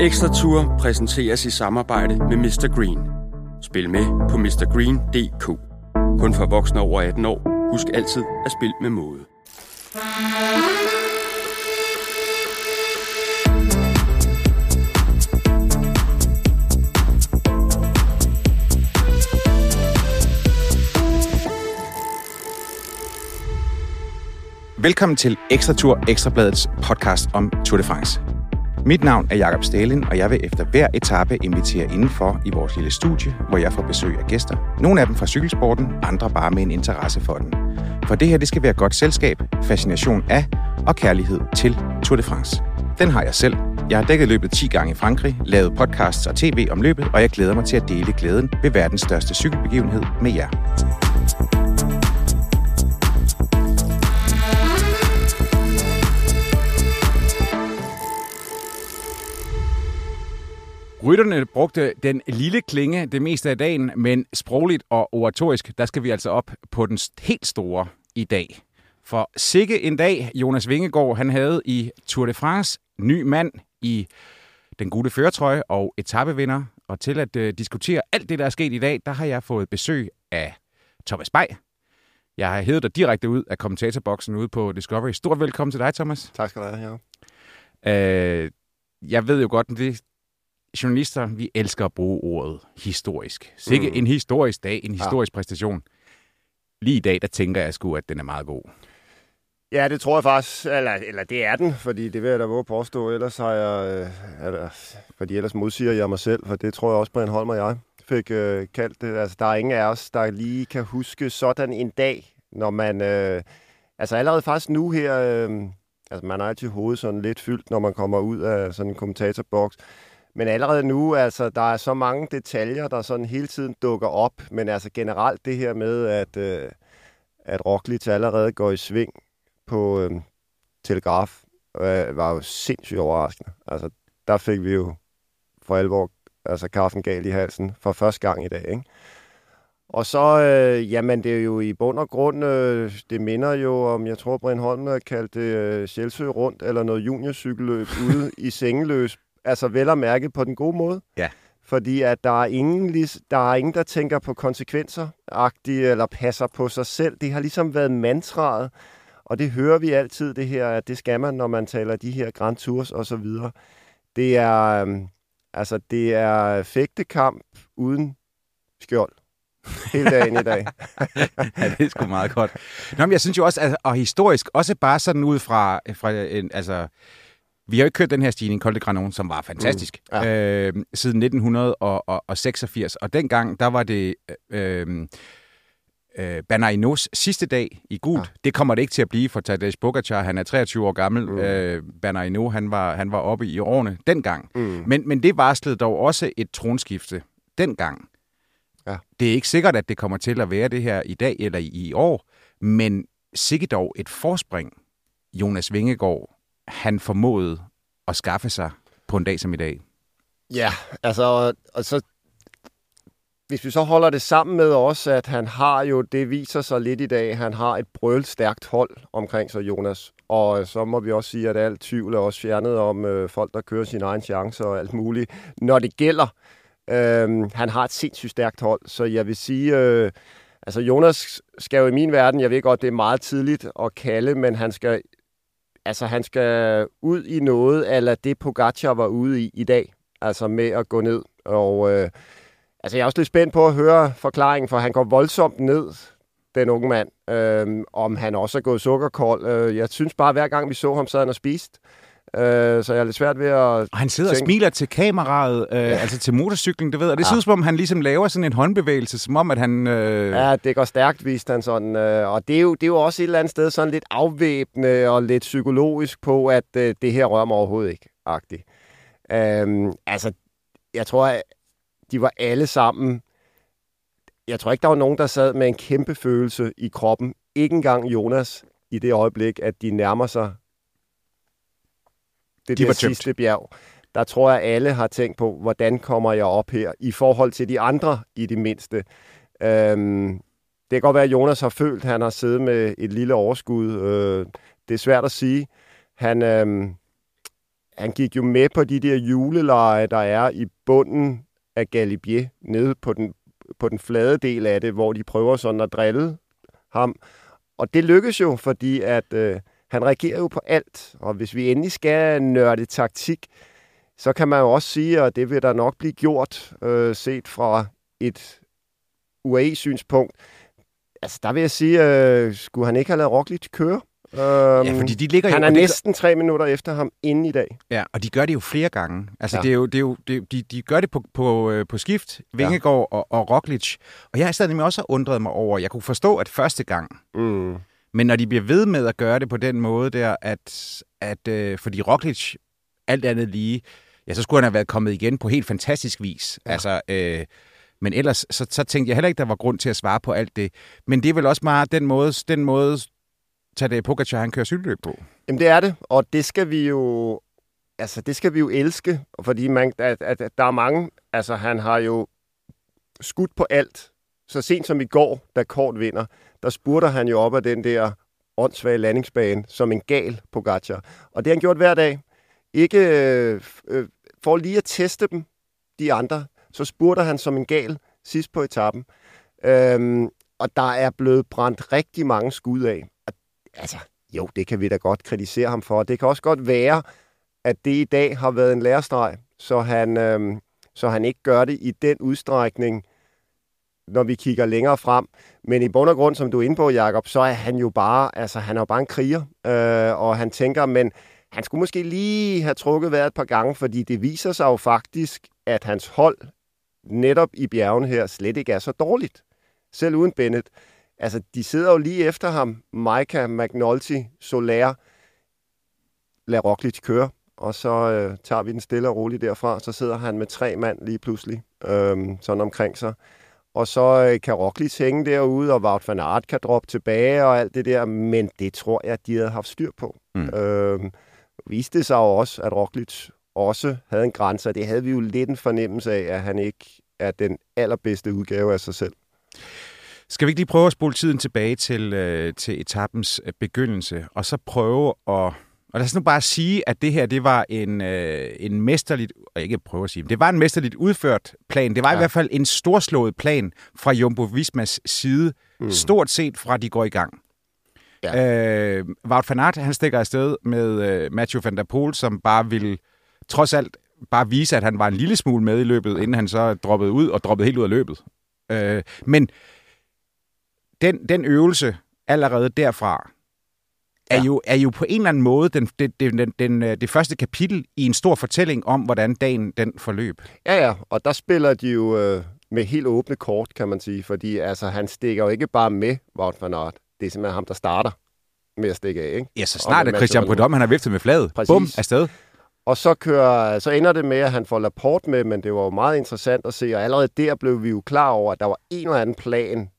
Ekstra Tour præsenteres i samarbejde med Mr. Green. Spil med på mrgreen.dk. Kun for voksne over 18 år. Husk altid at spille med måde. Velkommen til Ekstra Tour Ekstrabladets podcast om Tour de France. Mit navn er Jakob Stalin, og jeg vil efter hver etape invitere indenfor i vores lille studie, hvor jeg får besøg af gæster. Nogle af dem fra cykelsporten, andre bare med en interesse for den. For det her, det skal være godt selskab, fascination af og kærlighed til Tour de France. Den har jeg selv. Jeg har dækket løbet 10 gange i Frankrig, lavet podcasts og tv om løbet, og jeg glæder mig til at dele glæden ved verdens største cykelbegivenhed med jer. Rytterne brugte den lille klinge det meste af dagen, men sprogligt og oratorisk, der skal vi altså op på den helt store i dag. For sikke en dag, Jonas Vingegaard, han havde i Tour de France, ny mand i den gode føretrøje og etappevinder. Og til at uh, diskutere alt det, der er sket i dag, der har jeg fået besøg af Thomas Bay. Jeg har hævet dig direkte ud af kommentatorboksen ude på Discovery. Stort velkommen til dig, Thomas. Tak skal du have, ja. Uh, jeg ved jo godt, det, journalister, vi elsker at bruge ordet historisk. Sikke mm. en historisk dag, en historisk ja. præstation. Lige i dag, der tænker jeg sgu, at den er meget god. Ja, det tror jeg faktisk, eller, eller det er den, fordi det vil jeg da våge påstå, ellers har jeg, øh, eller, fordi ellers modsiger jeg mig selv, for det tror jeg også, Brian Holm og jeg fik øh, kaldt det. Altså, der er ingen af os, der lige kan huske sådan en dag, når man, øh, altså allerede faktisk nu her, øh, altså man er altid hovedet sådan lidt fyldt, når man kommer ud af sådan en kommentatorbokс, men allerede nu, altså, der er så mange detaljer, der sådan hele tiden dukker op. Men altså generelt det her med, at, øh, at Roglic allerede går i sving på øh, Telegraf, øh, var jo sindssygt overraskende. Altså, der fik vi jo for alvor altså, kaffen galt i halsen for første gang i dag, ikke? Og så, øh, jamen det er jo i bund og grund, øh, det minder jo om, jeg tror Brian Holm har kaldt det øh, Sjælsø rundt, eller noget juniorcykelløb ude i sengeløs altså vel at mærke på den gode måde. Ja. Fordi at der er ingen, der er ingen, der tænker på konsekvenser eller passer på sig selv. Det har ligesom været mantraet, og det hører vi altid, det her, at det skal man, når man taler de her Grand Tours og så videre. Det er, øhm, altså, det er fægtekamp uden skjold hele dagen i dag. ja, det er sgu meget godt. Nå, men jeg synes jo også, at, og historisk, også bare sådan ud fra, fra en, altså, vi har jo ikke kørt den her stigning, Col de Granon, som var fantastisk, mm, ja. øh, siden 1986. Og dengang, der var det øh, øh, Banainos sidste dag i gult. Ja. Det kommer det ikke til at blive for Tadej Pogacar. Han er 23 år gammel. Mm. Øh, Banaino, han var, han var oppe i årene dengang. Mm. Men, men det varslede dog også et tronskifte dengang. Ja. Det er ikke sikkert, at det kommer til at være det her i dag eller i, i år, men sikkert dog et forspring, Jonas Vingegaard han formåede at skaffe sig på en dag som i dag? Ja, altså, og så hvis vi så holder det sammen med også, at han har jo, det viser sig lidt i dag, han har et brølstærkt hold omkring sig, Jonas. Og øh, så må vi også sige, at alt tvivl er også fjernet om øh, folk, der kører sin egen chance og alt muligt. Når det gælder, øh, han har et sindssygt stærkt hold, så jeg vil sige, øh, altså Jonas skal jo i min verden, jeg ved godt, det er meget tidligt at kalde, men han skal altså han skal ud i noget, eller det Pogacar var ude i i dag, altså med at gå ned. Og øh, altså jeg er også lidt spændt på at høre forklaringen, for han går voldsomt ned, den unge mand, øh, om han også er gået sukkerkold. Øh, jeg synes bare, hver gang vi så ham, sad han og spiste. Øh, så jeg er lidt svært ved at Og han sidder tænke... og smiler til kameraet, øh, ja. altså til motorcyklen, det ved jeg. Det ja. synes som om, han ligesom laver sådan en håndbevægelse, som om, at han... Øh... Ja, det går stærkt, viste han sådan. Øh, og det er, jo, det er jo også et eller andet sted sådan lidt afvæbnende og lidt psykologisk på, at øh, det her rører mig overhovedet ikke, agtigt. Øh, altså, jeg tror, at de var alle sammen... Jeg tror ikke, der var nogen, der sad med en kæmpe følelse i kroppen. Ikke engang Jonas i det øjeblik, at de nærmer sig det de der sidste bjerg, der tror jeg, alle har tænkt på, hvordan kommer jeg op her, i forhold til de andre i det mindste. Øhm, det kan godt være, at Jonas har følt, at han har siddet med et lille overskud. Øh, det er svært at sige. Han, øhm, han gik jo med på de der juleleje, der er i bunden af Galibier, nede på den, på den flade del af det, hvor de prøver sådan at drille ham. Og det lykkes jo, fordi at øh, han reagerer jo på alt. Og hvis vi endelig skal nørde taktik, så kan man jo også sige, og det vil der nok blive gjort, øh, set fra et UAE-synspunkt. Altså, der vil jeg sige, øh, skulle han ikke have lavet Roglic køre? Um, ja, fordi de ligger han jo, er næsten tre minutter efter ham inden i dag. Ja, og de gør det jo flere gange. Altså, ja. det er jo, det er jo, det, de, de gør det på, på, øh, på skift, Vingegaard ja. og, og Roglic. Og jeg har stadig også undret mig over, jeg kunne forstå, at første gang, mm. Men når de bliver ved med at gøre det på den måde der, at, at øh, fordi Roglic, alt andet lige, ja, så skulle han have været kommet igen på helt fantastisk vis. Ja. Altså, øh, men ellers, så, så tænkte jeg heller ikke, der var grund til at svare på alt det. Men det er vel også meget den måde, den måde Tadej Pogacar, han kører cykelløb på. Jamen det er det, og det skal vi jo, altså det skal vi jo elske, fordi man, at, at, at der er mange, altså han har jo skudt på alt. Så sent som i går, da Kort vinder, der spurter han jo op af den der åndssvage landingsbane som en gal Pogacar. Og det har han gjort hver dag. Ikke øh, øh, for lige at teste dem, de andre, så spurter han som en gal sidst på etappen. Øhm, og der er blevet brændt rigtig mange skud af altså, jo, det kan vi da godt kritisere ham for. Det kan også godt være, at det i dag har været en lærestreg, så han, øhm, så han ikke gør det i den udstrækning, når vi kigger længere frem. Men i bund og grund, som du er inde på, Jacob, så er han jo bare, altså han er jo bare en kriger, øh, og han tænker, men han skulle måske lige have trukket vejret et par gange, fordi det viser sig jo faktisk, at hans hold netop i bjergen her slet ikke er så dårligt. Selv uden Bennett. Altså, de sidder jo lige efter ham. Micah, McNulty, Soler. Lad Roglic køre. Og så øh, tager vi den stille og roligt derfra. Så sidder han med tre mand lige pludselig. Øh, sådan omkring sig. Og så øh, kan Roglic hænge derude, og Wout van Aert kan droppe tilbage og alt det der. Men det tror jeg, de havde haft styr på. Mm. Øh, viste det sig jo også, at Roglic også havde en grænse, og det havde vi jo lidt en fornemmelse af, at han ikke er den allerbedste udgave af sig selv. Skal vi ikke lige prøve at spole tiden tilbage til, øh, til etappens begyndelse, og så prøve at... Og lad os nu bare sige, at det her, det var en, øh, en mesterligt, og ikke prøve at sige, det var en mesterligt udført plan. Det var ja. i hvert fald en storslået plan fra Jumbo Vismas side, mm. stort set fra de går i gang. Ja. Øh, Wout van Aert, han stikker afsted med øh, Matthew van der Poel, som bare vil trods alt bare vise, at han var en lille smule med i løbet, inden han så droppede ud og droppede helt ud af løbet. Øh, men den, den øvelse allerede derfra, er, ja. jo, er jo på en eller anden måde den, den, den, den, øh, det første kapitel i en stor fortælling om, hvordan dagen den forløb. Ja, ja, og der spiller de jo øh, med helt åbne kort, kan man sige, fordi altså, han stikker jo ikke bare med Wout van Aert. Det er simpelthen ham, der starter med at stikke af. Ikke? Ja, så snart er Christian Prudhomme, han har viftet med fladet. Præcis. Bum, afsted. Og så, kører, så ender det med, at han får Laporte med, men det var jo meget interessant at se, og allerede der blev vi jo klar over, at der var en eller anden plan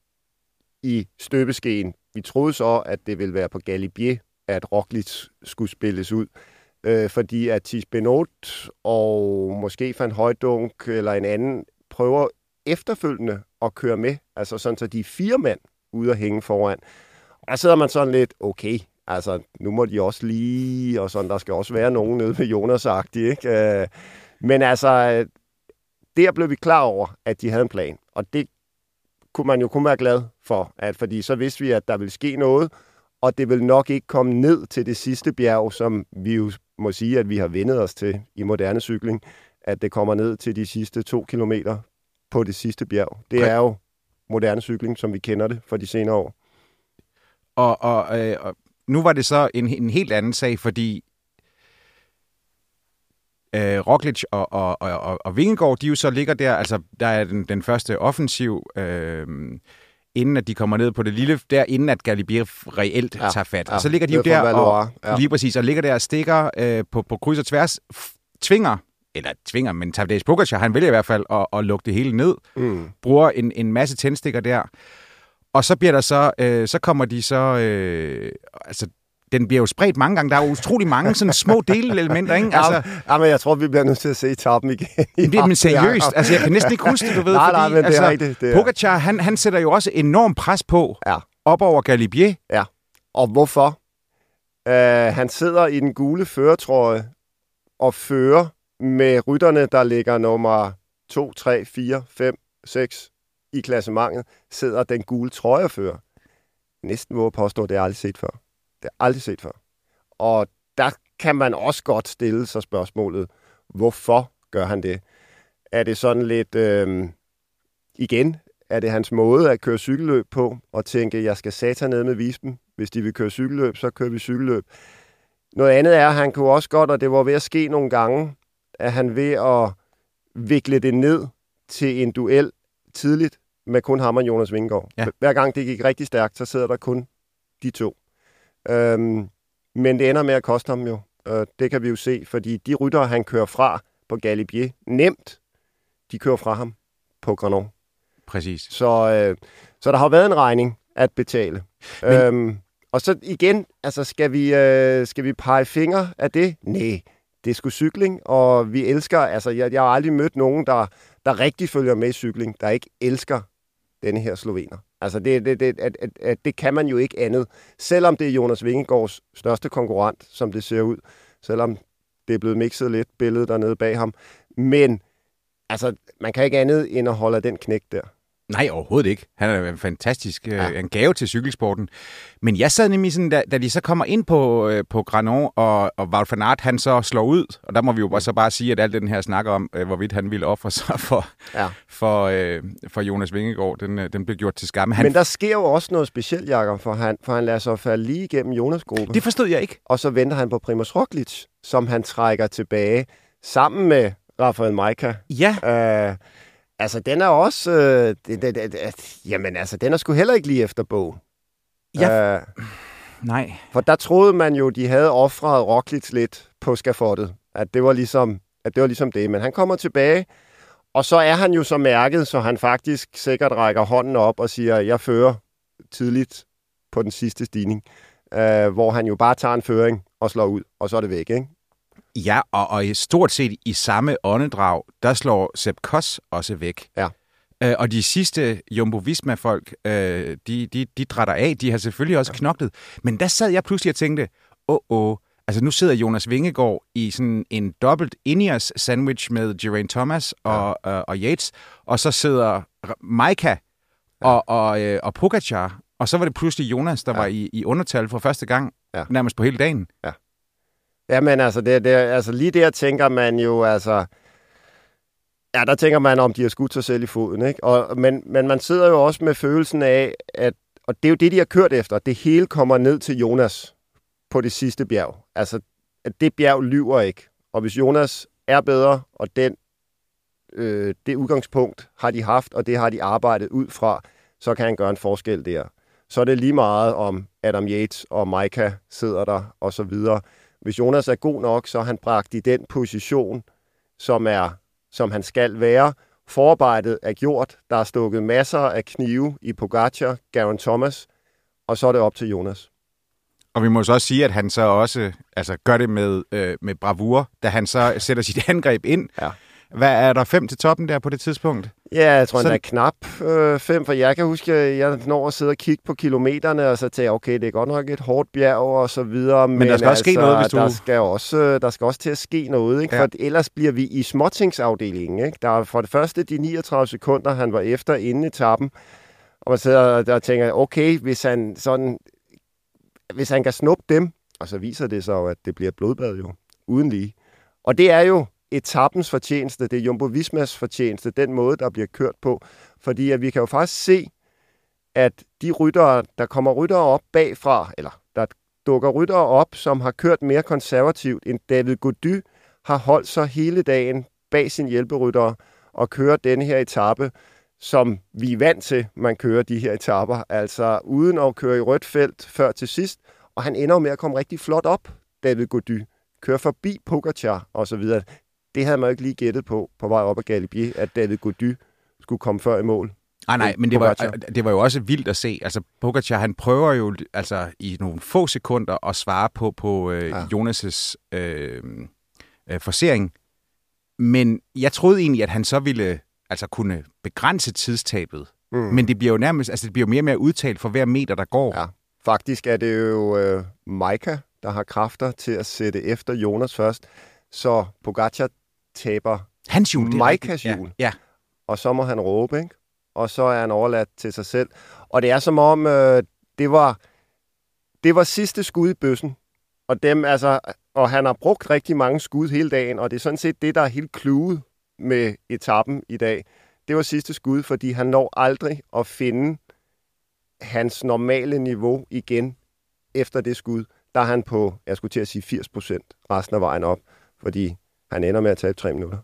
i støbeskeen. Vi troede så, at det ville være på Galibier, at Roglic skulle spilles ud. Øh, fordi at Tis Benot og måske Van Højdunk eller en anden prøver efterfølgende at køre med. Altså sådan, så de er fire mand ude at hænge foran. Og der sidder man sådan lidt, okay, altså nu må de også lige, og sådan, der skal også være nogen nede ved jonas ikke? Øh, men altså, øh, der blev vi klar over, at de havde en plan. Og det kunne man jo kun være glad for, at, fordi så vidste vi, at der ville ske noget, og det vil nok ikke komme ned til det sidste bjerg, som vi jo må sige, at vi har vendet os til i moderne cykling, at det kommer ned til de sidste to kilometer på det sidste bjerg. Det er jo moderne cykling, som vi kender det for de senere år. Og, og, øh, og nu var det så en, en helt anden sag, fordi øh, Roglic og, og, og, og Vingegaard, de jo så ligger der, altså der er den, den første offensiv, øh, inden at de kommer ned på det lille, der inden at Galibier reelt ja, tager fat. Ja, og så ligger de jo der, og, ja. lige præcis, og ligger der og stikker øh, på, på kryds og tværs, tvinger, eller tvinger, men Tadej Pogacar, han vælger i hvert fald at, at lukke det hele ned, mm. bruger en, en masse tændstikker der, og så bliver der så, øh, så kommer de så, øh, altså den bliver jo spredt mange gange. Der er utrolig mange sådan små delelementer, ikke? Altså, ja, men jeg tror, vi bliver nødt til at se toppen igen. Det, men seriøst, altså jeg kan næsten ikke huske det, du ved. Nej, fordi, nej, men altså, det er rigtigt. Det er. Pogacar, han, han sætter jo også enorm pres på, ja. op over Galibier. Ja, og hvorfor? Uh, han sidder i den gule føretrøje at føre med rytterne, der ligger nummer 2, 3, 4, 5, 6 i klassementet, sidder den gule trøjefører. Næsten må påstå, at det er aldrig set før. Det er aldrig set før. Og der kan man også godt stille sig spørgsmålet, hvorfor gør han det? Er det sådan lidt, øh, igen, er det hans måde at køre cykelløb på, og tænke, jeg skal satan ned med vispen. Hvis de vil køre cykelløb, så kører vi cykelløb. Noget andet er, at han kunne også godt, og det var ved at ske nogle gange, at han ved at vikle det ned til en duel tidligt med kun ham og Jonas Vingegaard. Ja. Hver gang det gik rigtig stærkt, så sidder der kun de to. Øhm, men det ender med at koste ham jo. Øh, det kan vi jo se, fordi de ryttere, han kører fra på Galibier, nemt, de kører fra ham på Granon. Præcis. Så, øh, så der har været en regning at betale. Men... Øhm, og så igen, altså skal vi, øh, skal vi pege fingre af det? Nej, det er sgu cykling, og vi elsker, altså jeg, jeg har aldrig mødt nogen, der, der rigtig følger med i cykling, der ikke elsker denne her slovener. Altså det, det, det, at, at, at det kan man jo ikke andet. Selvom det er Jonas Vingegaards største konkurrent, som det ser ud. Selvom det er blevet mixet lidt billede dernede bag ham. Men altså, man kan ikke andet end at holde den knæk der. Nej, overhovedet ikke. Han er en fantastisk øh, ja. en gave til cykelsporten. Men jeg sad nemlig sådan, da, da de så kommer ind på, øh, på Granon, og, og Wout van Aert, han så slår ud, og der må vi jo bare, så bare sige, at alt den her snakker om, øh, hvorvidt han ville ofre sig for, ja. for, øh, for Jonas Vingegaard, den, øh, den blev gjort til skamme. Han... Men der sker jo også noget specielt, Jacob, for han, for han lader sig falde lige igennem Jonas gruppe. Det forstod jeg ikke. Og så venter han på Primoz Roglic, som han trækker tilbage sammen med Rafael Majka. Ja. Øh, Altså, den er også... Øh, det, det, det, jamen, altså, den er sgu heller ikke lige efter bog. Ja. Øh, Nej. For der troede man jo, de havde offret Roglic lidt på skafottet. At det var ligesom, at det var ligesom det. Men han kommer tilbage, og så er han jo så mærket, så han faktisk sikkert rækker hånden op og siger, jeg fører tidligt på den sidste stigning. Øh, hvor han jo bare tager en føring og slår ud, og så er det væk, ikke? Ja, og, og stort set i samme åndedrag, der slår Sepp Koss også væk. Ja. Øh, og de sidste Jumbo Visma-folk, øh, de, de, de drætter af. De har selvfølgelig også ja. knoklet. Men der sad jeg pludselig og tænkte, åh, oh, oh, altså nu sidder Jonas Vingegaard i sådan en dobbelt Ineos sandwich med Geraint Thomas og, ja. øh, og Yates, og så sidder Maika ja. og, og, øh, og Pogacar, og så var det pludselig Jonas, der ja. var i, i undertal for første gang, ja. nærmest på hele dagen. Ja. Jamen altså, det, det, altså lige der tænker man jo, altså... Ja, der tænker man, om de har skudt sig selv i foden, ikke? Og, men, men man sidder jo også med følelsen af, at... Og det er jo det, de har kørt efter. Det hele kommer ned til Jonas på det sidste bjerg. Altså, at det bjerg lyver ikke. Og hvis Jonas er bedre, og den, øh, det udgangspunkt har de haft, og det har de arbejdet ud fra, så kan han gøre en forskel der. Så er det lige meget om Adam Yates og Micah sidder der, og så videre hvis Jonas er god nok, så er han bragt i den position, som, er, som han skal være. Forarbejdet er gjort. Der er stukket masser af knive i Pogacar, Garen Thomas, og så er det op til Jonas. Og vi må så også sige, at han så også altså, gør det med, øh, med bravur, da han så sætter sit angreb ind. Ja. Hvad er der fem til toppen der på det tidspunkt? Ja, jeg tror, så... er knap øh, fem, for jeg kan huske, at jeg når at sidde og kigge på kilometerne, og så tænke, okay, det er godt nok et hårdt bjerg og så videre. Men, men der skal altså, også ske noget, hvis du... Der skal også, øh, der skal også til at ske noget, ikke? Ja. for ellers bliver vi i småtingsafdelingen. Ikke? Der er for det første de 39 sekunder, han var efter inden etappen, og man sidder der og tænker, okay, hvis han sådan, hvis han kan snuppe dem, og så viser det sig jo, at det bliver et blodbad jo, uden lige. Og det er jo etappens fortjeneste, det er Jumbo Vismas fortjeneste, den måde, der bliver kørt på. Fordi at vi kan jo faktisk se, at de ryttere, der kommer ryttere op bagfra, eller der dukker ryttere op, som har kørt mere konservativt end David Gody, har holdt sig hele dagen bag sin hjælperyttere og kører denne her etape, som vi er vant til, man kører de her etapper, altså uden at køre i rødt felt før til sidst, og han ender med at komme rigtig flot op, David Gody kører forbi Pogacar og så videre det havde man jo ikke lige gættet på, på vej op ad Galibier, at David Gody skulle komme før i mål. Nej, nej, men det var, det var jo også vildt at se. Altså, Pogacar, han prøver jo altså, i nogle få sekunder at svare på, på øh, ja. Jonas' øh, øh, forsering. Men jeg troede egentlig, at han så ville altså, kunne begrænse tidstabet. Mm. Men det bliver jo nærmest, altså, det bliver jo mere og mere udtalt for hver meter, der går. Ja. Faktisk er det jo øh, Maika, der har kræfter til at sætte efter Jonas først. så Pogacar taber Hans er Maikas hjul. Ja, ja. og så må han råbe, ikke? Og så er han overladt til sig selv. Og det er som om, øh, det var det var sidste skud i bøssen. Og, dem, altså, og han har brugt rigtig mange skud hele dagen, og det er sådan set det, der er helt kluet med etappen i dag. Det var sidste skud, fordi han når aldrig at finde hans normale niveau igen efter det skud. Der er han på, jeg skulle til at sige 80 procent resten af vejen op, fordi han ender med at tabe tre minutter.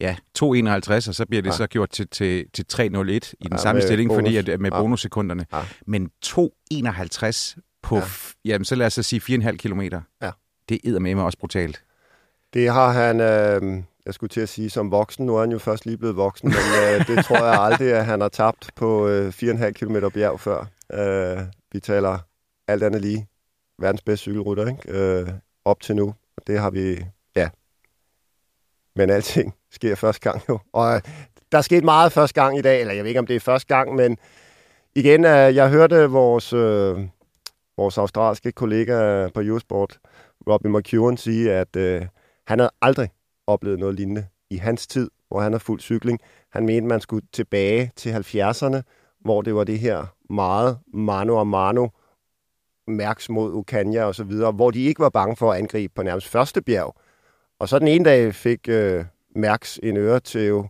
Ja, 2,51, og så bliver det Ja. ja. så gjort til, til, til 3,01 i den Ja, ja, samme stilling, fordi bonus. at, med Ja. bonussekunderne. Ja. Men 2,51 på, Ja. ja. jamen så lad os så sige 4,5 kilometer. Ja. Det er med mig også brutalt. Det har han, øh, jeg skulle til at sige, som voksen. Nu er han jo først lige blevet voksen, men øh, det tror jeg aldrig, at han har tabt på øh, 4,5 km bjerg før. Øh, vi taler alt andet lige verdens bedste cykelrytter, ikke? Øh, op til nu. Og det har vi. Men alting sker første gang jo. Og øh, der er sket meget første gang i dag, eller jeg ved ikke, om det er første gang, men igen, øh, jeg hørte vores, øh, vores australske kollega på Eurosport, Robbie McEwen, sige, at øh, han havde aldrig oplevet noget lignende i hans tid, hvor han har fuld cykling. Han mente, man skulle tilbage til 70'erne, hvor det var det her meget mano a mano, mærks mod Ukanya og så videre, hvor de ikke var bange for at angribe på nærmest første bjerg. Og så den ene dag fik øh, Mærks en øretæve,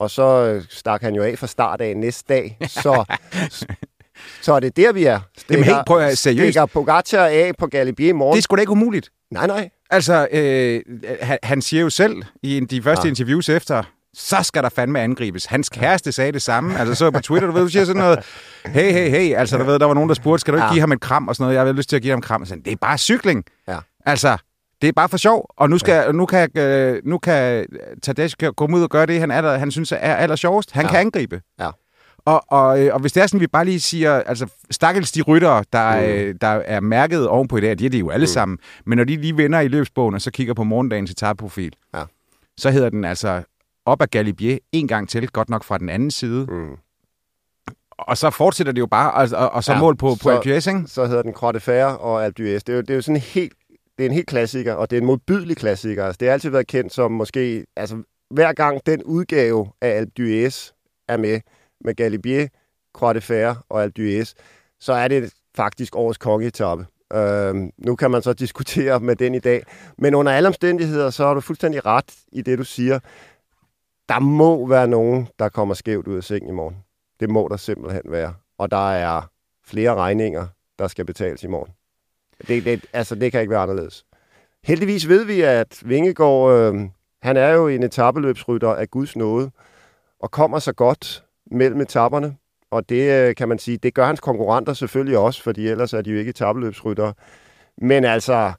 og så øh, stak han jo af fra start af næste dag. Så, så er det der, vi er. Jamen helt, prøv at seriøst. Stikker Pogacar af på Galibier i morgen? Det er sgu da ikke umuligt. Nej, nej. Altså, øh, han, han siger jo selv i de første Ja. ja. interviews efter, så skal der fandme angribes. Hans kæreste sagde det samme. Altså, så på Twitter, du ved, du siger sådan noget, hey, hey, hey, altså, du ved, der var nogen, der spurgte, skal du ikke Ja. give ham et kram og sådan noget? Jeg har lyst til at give ham et kram. Så, det er bare cykling. Ja. Altså, det er bare for sjov, og nu, skal, nu kan, øh, nu kan Tadej komme ud og gøre det, han, er der, han synes er aller sjovest. Han Ja. ja. kan angribe. Ja. Og, og, øh, og hvis det er sådan, vi bare lige siger, altså stakkels de ryttere, der, Mm. mm. der er mærket ovenpå i dag, de er det jo alle Mm. mm. sammen, men når de lige vender i løbsbogen, og så kigger på morgendagens etapeprofil, Ja. så hedder den altså op ad Galibier en gang til, godt nok fra den anden side, Mm. og så fortsætter det jo bare, og, og, og så Ja, ja. mål på, på så- APS, ikke? Så hedder den Croix de Fer og Alpe. Det er jo, det er jo sådan helt, det er en helt klassiker, og det er en modbydelig klassiker. Altså, det har altid været kendt som måske, altså hver gang den udgave af Alpe d'Huez er med, med Galibier, Croix de Fer og Alpe d'Huez, så er det faktisk årets kongeetappe. Øhm, nu kan man så diskutere med den i dag. Men under alle omstændigheder, så har du fuldstændig ret i det, du siger. Der må være nogen, der kommer skævt ud af sengen i morgen. Det må der simpelthen være. Og der er flere regninger, der skal betales i morgen. Det, det, altså, det kan ikke være anderledes. Heldigvis ved vi, at Vingegaard, øh, han er jo en etabeløbsrytter af Guds nåde, og kommer så godt mellem etaperne. Og det øh, kan man sige, det gør hans konkurrenter selvfølgelig også, fordi ellers er de jo ikke etabeløbsryttere. Men altså,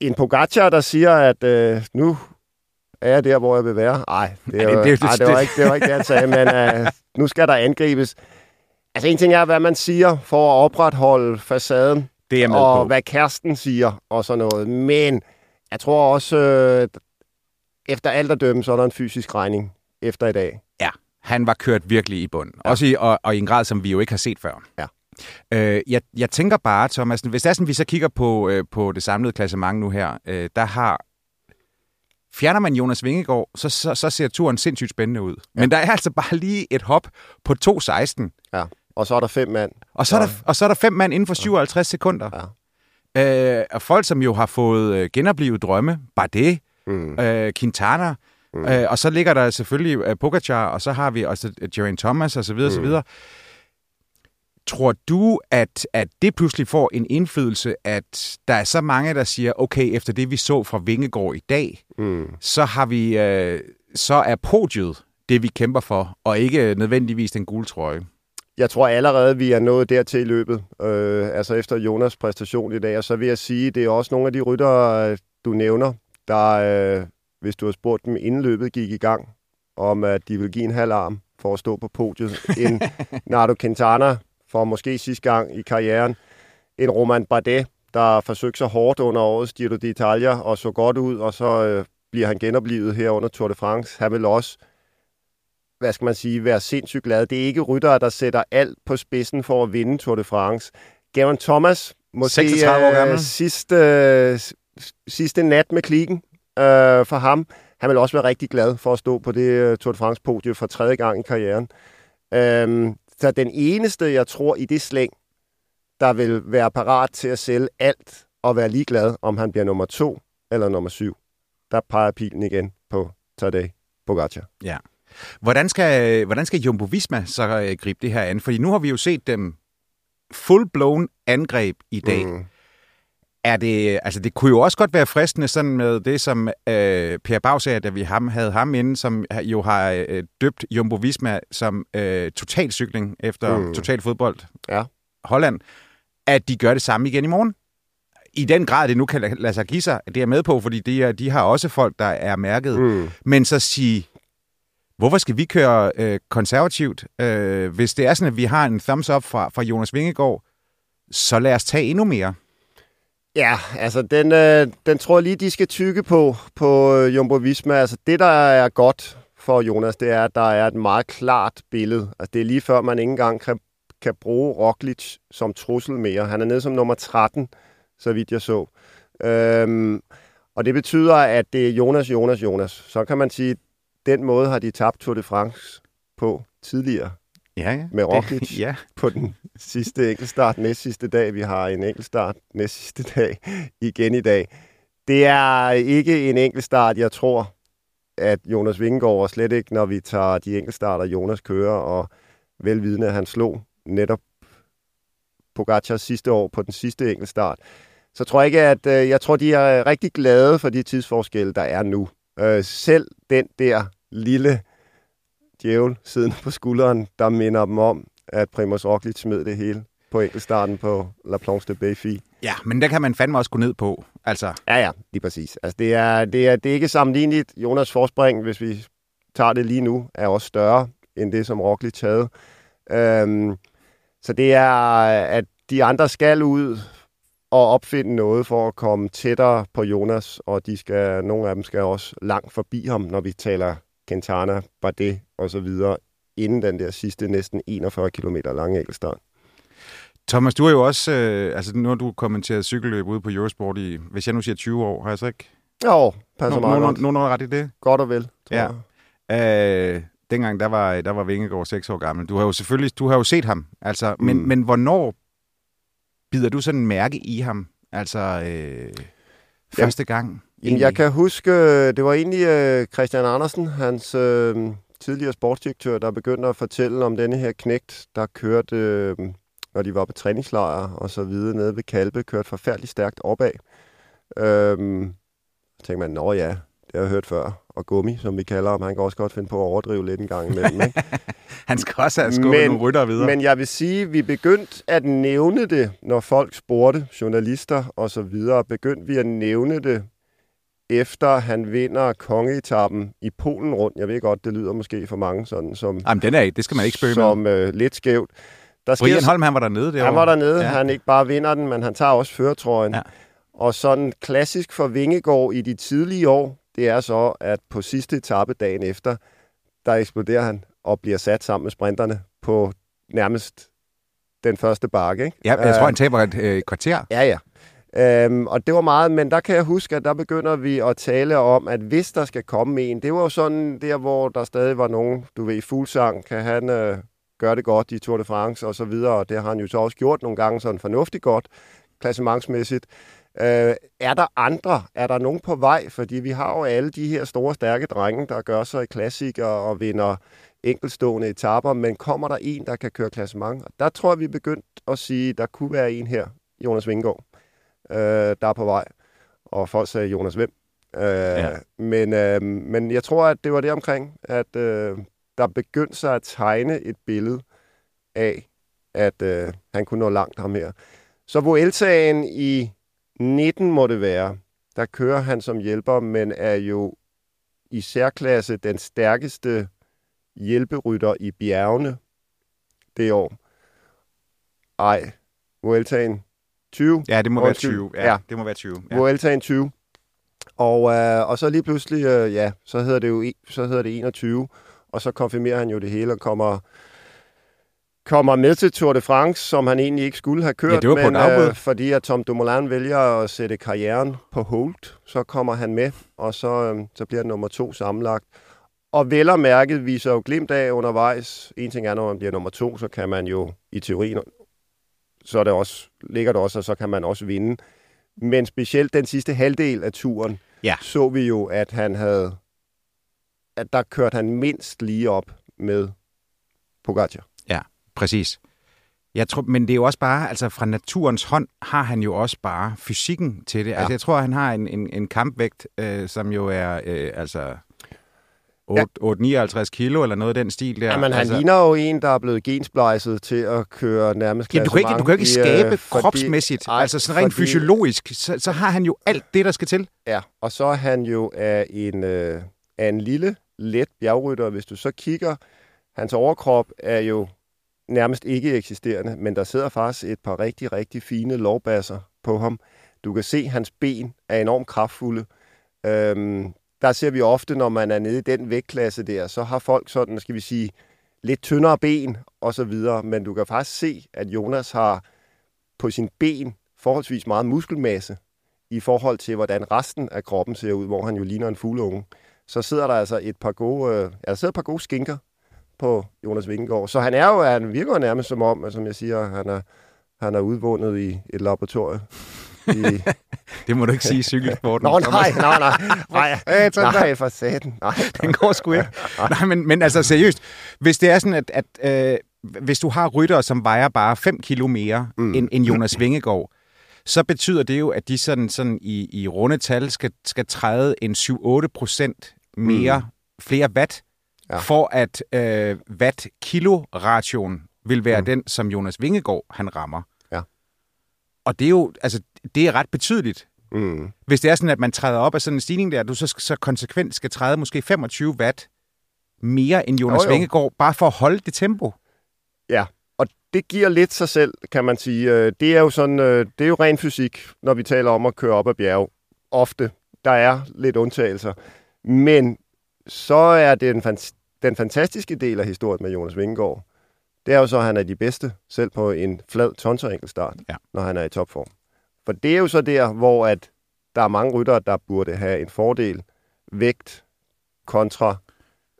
en Pogacar, der siger, at øh, nu er jeg der, hvor jeg vil være. Nej, det, er det- det- ej, det, var det- ikke, det var ikke det, han sagde, men øh, nu skal der angribes. Altså en ting er, hvad man siger for at opretholde facaden, Det er jeg med og på. hvad kæresten siger og sådan noget. Men jeg tror også, øh, efter alt at dømme, så er der en fysisk regning efter i dag. Ja, han var kørt virkelig i bund. Ja. Også i, og, og i en grad, som vi jo ikke har set før. Ja. Øh, jeg, jeg tænker bare, Thomas, hvis det er sådan, vi så kigger på, øh, på det samlede klassement nu her, øh, der har... Fjerner man Jonas Vingegaard, så, så, så ser turen sindssygt spændende ud. Ja. Men der er altså bare lige et hop på 2.16, Ja. Og så er der fem mand. og så, er der, og så er der fem mand inden for 57 sekunder. Ja. Øh, og folk, som jo har fået øh, genoplevet drømme, Bardet, Mm. øh, Quintana, mm. øh, og så ligger der selvfølgelig øh, Pogacar, og så har vi også øh, Geraint Thomas og så videre, mm. så videre. Tror du, at, at det pludselig får en indflydelse, at der er så mange, der siger, okay, efter det vi så fra Vingegaard i dag, Mm. så har vi, øh, så er podiet det, vi kæmper for, og ikke nødvendigvis den gule trøje. Jeg tror allerede, vi er nået dertil i løbet. Øh, altså efter Jonas præstation i dag. Og så vil jeg sige, det er også nogle af de rytter, du nævner, der, øh, hvis du har spurgt dem inden løbet gik i gang, om at de vil give en halv arm for at stå på podiet. En Nardo Quintana for måske sidste gang i karrieren. En Roman Bardet, der forsøgte sig hårdt under årets Giro d'Italia og så godt ud, og så øh, bliver han genoplevet her under Tour de France. Han vil også hvad skal man sige, være sindssygt glad. Det er ikke ryttere, der sætter alt på spidsen for at vinde Tour de France. Geraint Thomas, måske 36 år gammel. øh, sidste, øh, sidste nat med klikken øh, for ham. Han vil også være rigtig glad for at stå på det uh, Tour de France-podium for tredje gang i karrieren. Øh, så den eneste, jeg tror, i det slæng, der vil være parat til at sælge alt og være ligeglad, om han bliver nummer to eller nummer syv, der peger pilen igen på Tadej Pogacar. Ja. Hvordan skal, hvordan skal Jumbo Visma så øh, gribe det her an? Fordi nu har vi jo set dem full-blown angreb i dag. Mm. Er det, altså det kunne jo også godt være fristende sådan med det, som øh, Per Bag sagde, da vi ham, havde ham inde, som jo har øh, døbt Jumbo Visma som øh, totalcykling efter mm. total fodbold. Ja. Holland. At de gør det samme igen i morgen. I den grad, det nu kan lade sig give sig, det er med på, fordi de, er, de har også folk, der er mærket. Mm. Men så sige, Hvorfor skal vi køre øh, konservativt? Øh, hvis det er sådan, at vi har en thumbs up fra, fra Jonas Vingegaard, så lad os tage endnu mere. Ja, altså den, øh, den tror jeg lige, de skal tykke på, på øh, Jumbo Visma. Altså det, der er godt for Jonas, det er, at der er et meget klart billede. Altså det er lige før, man ikke engang kan, kan bruge Roglic som trussel mere. Han er nede som nummer 13, så vidt jeg så. Øhm, og det betyder, at det er Jonas, Jonas, Jonas. Så kan man sige, den måde har de tabt Tour de France på tidligere. Ja, ja. Med Roglic det, ja. på den sidste enkeltstart næst sidste dag. Vi har en enkeltstart næst sidste dag igen i dag. Det er ikke en enkeltstart, jeg tror, at Jonas Vingegaard, og slet ikke når vi tager de enkeltstarter, Jonas kører, og velvidende, at han slog netop Pogacar sidste år på den sidste enkeltstart, så tror jeg ikke, at øh, jeg tror, de er rigtig glade for de tidsforskelle, der er nu. Øh, selv den der lille djævel siden på skulderen, der minder dem om, at Primoz Roglic smed det hele på enkeltstarten på La Planche de Bayfi. Ja, men der kan man fandme også gå ned på. Altså. Ja, ja, lige præcis. Altså, det, er, det, er, det er ikke sammenligneligt. Jonas forspring, hvis vi tager det lige nu, er også større end det, som Roglic havde. Øhm, så det er, at de andre skal ud og opfinde noget for at komme tættere på Jonas, og de skal, nogle af dem skal også langt forbi ham, når vi taler Quintana, Bardet og så videre, inden den der sidste næsten 41 km lange enkeltstart. Thomas, du er jo også, øh, altså nu har du kommenteret cykelløb ude på Eurosport i, hvis jeg nu siger 20 år, har jeg så ikke? Jo, passer no, meget no, godt. Nogen no, ret i det? Godt og vel, tror ja. jeg. Øh, dengang, der var, der var Vingegaard 6 år gammel. Du har jo selvfølgelig, du har jo set ham, altså, mm. men, men hvornår bider du sådan en mærke i ham? Altså, øh, første gang? Jamen, jeg kan huske, øh, det var egentlig øh, Christian Andersen, hans øh, tidligere sportsdirektør, der begyndte at fortælle om denne her knægt, der kørte, øh, når de var på træningslejr og så videre nede ved Kalpe, kørte forfærdeligt stærkt opad. Øh, tænkte man, nå ja, det har jeg hørt før. Og Gummi, som vi kalder ham, han kan også godt finde på at overdrive lidt en gang imellem. Ikke? han skal også have skubbet men, nogle rytter videre. Men jeg vil sige, vi begyndte at nævne det, når folk spurgte, journalister og så videre, begyndte vi at nævne det, efter han vinder kongeetappen i Polen rundt. Jeg ved godt, det lyder måske for mange sådan som... Jamen, den er det skal man ikke spørge Som øh, lidt skævt. Der sker, Brian Holm, han var dernede derovre. Han var dernede. Ja. Han ikke bare vinder den, men han tager også føretrøjen. Ja. Og sådan klassisk for Vingegård i de tidlige år, det er så, at på sidste etape dagen efter, der eksploderer han og bliver sat sammen med sprinterne på nærmest den første bakke. Ikke? Ja, jeg tror, han taber et øh, kvarter. Ja, ja. Øhm, og det var meget, men der kan jeg huske, at der begynder vi at tale om, at hvis der skal komme en, det var jo sådan der, hvor der stadig var nogen, du ved, fuldsang, kan han øh, gøre det godt i Tour de France og så videre, og det har han jo så også gjort nogle gange sådan fornuftigt godt, klassementsmæssigt. Øh, er der andre? Er der nogen på vej? Fordi vi har jo alle de her store, stærke drenge, der gør sig i klassikere og vinder enkelstående etapper, men kommer der en, der kan køre klassement? Der tror jeg, vi er begyndt at sige, at der kunne være en her, Jonas Vingård, øh, der er på vej. Og folk sagde, Jonas hvem? Øh, ja. men, øh, men jeg tror, at det var det omkring, at øh, der begyndte sig at tegne et billede af, at øh, han kunne nå langt ham her. Så Vueltaen i 19 må det være, der kører han som hjælper, men er jo i særklasse den stærkeste hjælperytter i bjergene det år. Ej, Vueltaen 20. Ja, det må være 20. Ja, ja, det må være 20. Ja. Vueltaen 20. Og, øh, og så lige pludselig, øh, ja, så hedder det jo så hedder det 21, og så konfirmerer han jo det hele og kommer kommer med til Tour de France, som han egentlig ikke skulle have kørt. Ja, det var på men, afbud. Øh, fordi at Tom Dumoulin vælger at sætte karrieren på hold, så kommer han med, og så, øh, så bliver det nummer to sammenlagt. Og vel og mærket viser jo glimt af undervejs. En ting er, når man bliver nummer to, så kan man jo i teorien, så er det også, ligger det også, og så kan man også vinde. Men specielt den sidste halvdel af turen, Ja. så vi jo, at han havde, at der kørte han mindst lige op med Pogacar. Præcis. Jeg tror, men det er jo også bare, altså fra naturens hånd har han jo også bare fysikken til det. Ja. Altså jeg tror, han har en, en, en kampvægt, øh, som jo er øh, altså 8, 8, kilo eller noget af den stil der. Jamen, han altså, ligner jo en, der er blevet gensplejset til at køre nærmest Ja, du kan ikke, du kan ikke i, skabe øh, fordi- kropsmæssigt, Ej, altså sådan rent fordi- fysiologisk, så, så har han jo alt det, der skal til. Ja, og så er han jo af en, øh, af en lille, let bjergrytter. Hvis du så kigger, hans overkrop er jo nærmest ikke eksisterende, men der sidder faktisk et par rigtig, rigtig fine lovbasser på ham. Du kan se, at hans ben er enormt kraftfulde. Øhm, der ser vi ofte, når man er nede i den vægtklasse der, så har folk sådan, skal vi sige, lidt tyndere ben og så videre, men du kan faktisk se, at Jonas har på sin ben forholdsvis meget muskelmasse i forhold til, hvordan resten af kroppen ser ud, hvor han jo ligner en fugleunge. Så sidder der altså et par gode, øh, ja, der sidder et par gode skinker på Jonas Vingegaard. Så han er jo, han virker jo nærmest som om, som jeg siger, han er, han er udvundet i et laboratorium. I... Det må du ikke sige i cykelsporten. Nå, nej, nej, nej. Nej, der. nej for satan. Nej, Den går sgu ikke. Nej, men, men altså seriøst, hvis det er sådan, at, at øh, hvis du har ryttere, som vejer bare 5 kilo mere mm. end, end Jonas Vingegaard, så betyder det jo, at de sådan, sådan i, i runde tal skal, skal træde en 7-8 procent mere, mm. flere watt, Ja. for at øh, watt-kilo-ration vil være mm. den, som Jonas Vingegaard han rammer. Ja. Og det er jo, altså, det er ret betydeligt. Mm. Hvis det er sådan, at man træder op af sådan en stigning der, du så, så konsekvent skal træde måske 25 watt mere end Jonas Jo, jo. Vingegaard, bare for at holde det tempo. Ja, og det giver lidt sig selv, kan man sige. Øh, Det er jo sådan, øh, det er jo ren fysik, når vi taler om at køre op ad bjerge. Ofte. Der er lidt undtagelser. Men så er det den, fan- den fantastiske del af historien med Jonas Vingegaard. Det er jo så, at han er de bedste, selv på en flad tonterenkelstart, Ja. når han er i topform. For det er jo så der, hvor at der er mange ryttere, der burde have en fordel. Vægt kontra...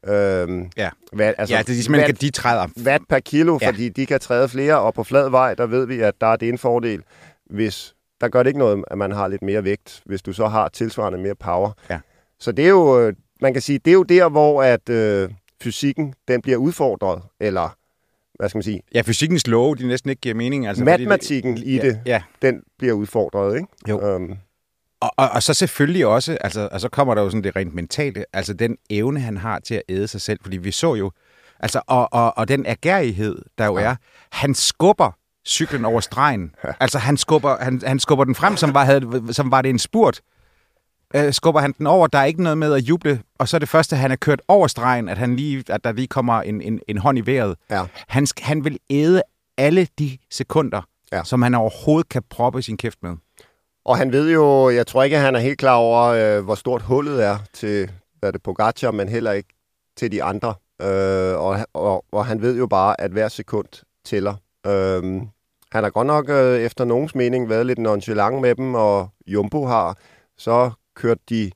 Øhm, Ja. hvad, altså, Ja, det er simpelthen, watt- at de træder. watt per kilo, Ja. ja. fordi de kan træde flere, og på flad vej, der ved vi, at der er det en fordel. Hvis, der gør det ikke noget, at man har lidt mere vægt, hvis du så har tilsvarende mere power. Ja. Så det er jo, øh, man kan sige, det er jo der, hvor at øh, fysikken, den bliver udfordret, eller hvad skal man sige, Ja, fysikkens love, de næsten ikke giver mening. Altså, matematikken i ja, det, Ja, den bliver udfordret, ikke? Jo. Um, og, og, og så selvfølgelig også, altså, og så kommer der jo sådan det rent mentale, altså den evne, han har til at æde sig selv, fordi vi så jo, altså, og, og, og den agerighed, der jo ja. er, han skubber cyklen over stregen. Ja. Altså, han skubber, han, han skubber den frem, som var, havde, som var det en spurt. Øh, skubber han den over, der er ikke noget med at juble, og så er det første, han er kørt over stregen, at, han lige, at der lige kommer en, en, en hånd i vejret. ja. Han, han vil æde alle de sekunder, ja. som han overhovedet kan proppe sin kæft med. Og han ved jo, jeg tror ikke, at han er helt klar over, øh, hvor stort hullet er til hvad er det Pogacar, men heller ikke til de andre. Øh, og, og, og han ved jo bare, at hver sekund tæller. Øh, han har godt nok øh, efter nogens mening været lidt nonchalant med dem, og Jumbo har så kørt de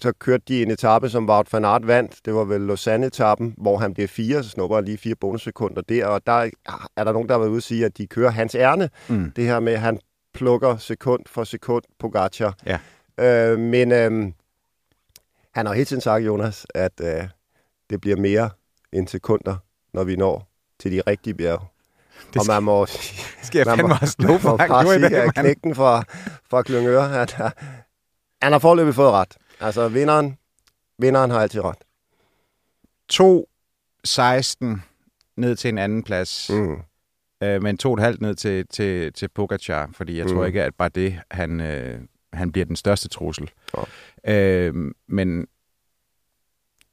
så kørte de en etape, som Wout van Aert vandt. Det var vel Lausanne-etappen, hvor han blev fire, så snupper han lige fire bonussekunder der. Og der er der nogen, der har været ude og sige, at de kører hans ærne. Mm. Det her med, at han plukker sekund for sekund Pogacar. Ja. Øh, men øh, han har hele tiden sagt, Jonas, at øh, det bliver mere end sekunder, når vi når til de rigtige bjerge. Det og man må, skal jeg man fandme må, også love for, må han i dag, at knægten fra, fra Klyngøre, at han, han har forløbet fået ret. Altså, vinderen, vinderen har altid ret. 2-16 ned til en anden plads, mm. Øh, men 2,5 ned til, til, til Pogacar, fordi jeg mm. tror ikke, at bare det, han, øh, han bliver den største trussel. Ja. Øh, men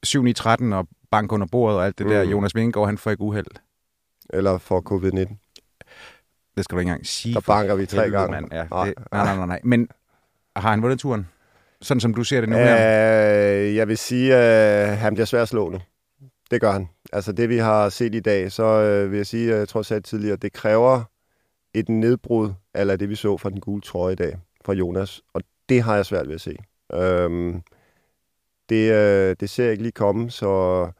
7-9-13 og bank under bordet og alt det mm. der. Jonas Vingegaard, han får ikke uheld. Eller for covid-19. Det skal du ikke engang sige. Der banker vi tre helvede, gange. Mand. Ja, Nej. det, nej, nej, nej, nej. Men har han vundet turen? Sådan som du ser det nu her? Øh, jeg vil sige, at han bliver svær at slå nu. Det gør han. altså det vi har set i dag, så øh, vil jeg sige, jeg tror jeg sagde tidligere, det kræver et nedbrud, eller det vi så fra den gule trøje i dag, fra Jonas, og det har jeg svært ved at se. Øhm, det, øh, det ser jeg ikke lige komme, så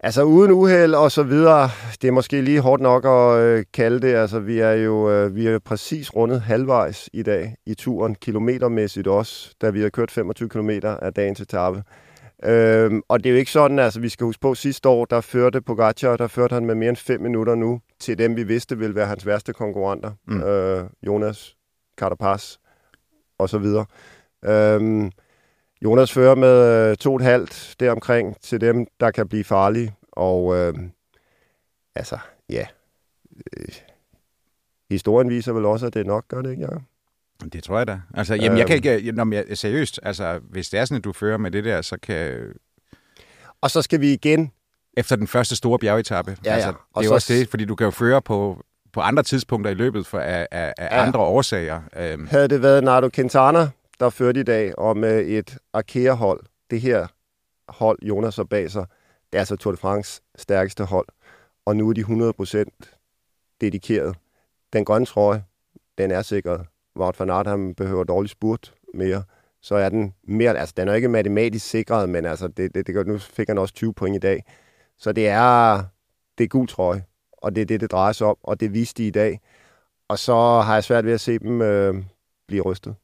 Altså uden uheld og så videre, det er måske lige hårdt nok at øh, kalde det. Altså vi er jo øh, vi er præcis rundet halvvejs i dag i turen, kilometermæssigt også, da vi har kørt 25 km af dagens etape. Øhm, og det er jo ikke sådan, altså vi skal huske på, sidste år, der førte Pogacar, der førte han med mere end 5 minutter nu til dem, vi vidste ville være hans værste konkurrenter. Mm. Øh, Jonas, Carapaz og så videre. Øhm, Jonas fører med øh, to og et halvt deromkring til dem, der kan blive farlige. Og øh, altså, ja. Øh, historien viser vel også, at det er nok, gør det ikke, Jacob? Det tror jeg da. Altså, jamen, jeg kan øhm. ikke... Når jeg, seriøst, altså, hvis det er sådan, at du fører med det der, så kan... Og så skal vi igen... Efter den første store bjergetappe. Ja, ja. Altså, det og er så... også det, fordi du kan jo føre på, på andre tidspunkter i løbet for, af, af, af ja. andre årsager. Øhm. Havde det været Nardo Quintana, der førte i dag, om et Arkea-hold, det her hold, Jonas og bag sig, det er altså Tour de France stærkeste hold, og nu er de 100% dedikeret. Den grønne trøje, den er sikret. Wout van Aert, han behøver dårligt spurt mere, så er den mere, altså den er ikke matematisk sikret, men altså det, det, det, nu fik han også 20 point i dag. Så det er, det er gul trøje, og det er det, det drejer sig om, og det viste de i dag. Og så har jeg svært ved at se dem øh, blive rystet.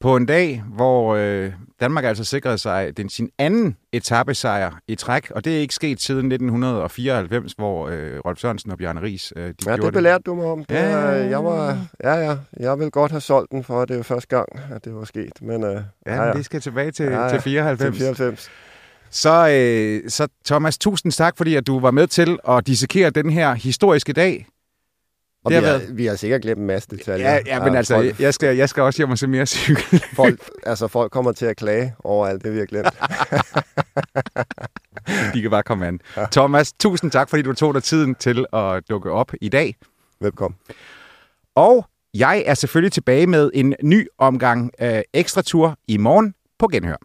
På en dag, hvor øh, Danmark altså sikrede sig den, sin anden etappesejr i træk, og det er ikke sket siden 1994, hvor øh, Rolf Sørensen og Bjarne Ries øh, de Ja, det belærte du mig om. Det, ja. jeg var, ja, ja, jeg vil godt have solgt den for, at det var første gang, at det var sket. Men, øh, ja, ja, men det skal tilbage til, ja, ja, til 94. Til 94. Så, øh, så Thomas, tusind tak, fordi at du var med til at dissekere den her historiske dag. Og det vi, har, været... vi har sikkert glemt en masse detaljer. Ja, ja men altså, folk... jeg, skal, jeg skal også hjem og se mere cykel. folk, altså, folk kommer til at klage over alt det, vi har glemt. De kan bare komme an. Ja. Thomas, tusind tak, fordi du tog dig tiden til at dukke op i dag. Velkommen. Og jeg er selvfølgelig tilbage med en ny omgang øh, ekstra tur i morgen på Genhør.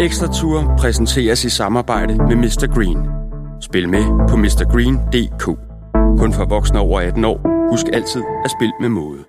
Ekstra Tour præsenteres i samarbejde med Mr. Green. Spil med på mrgreen.dk. Kun for voksne over 18 år. Husk altid at spille med måde.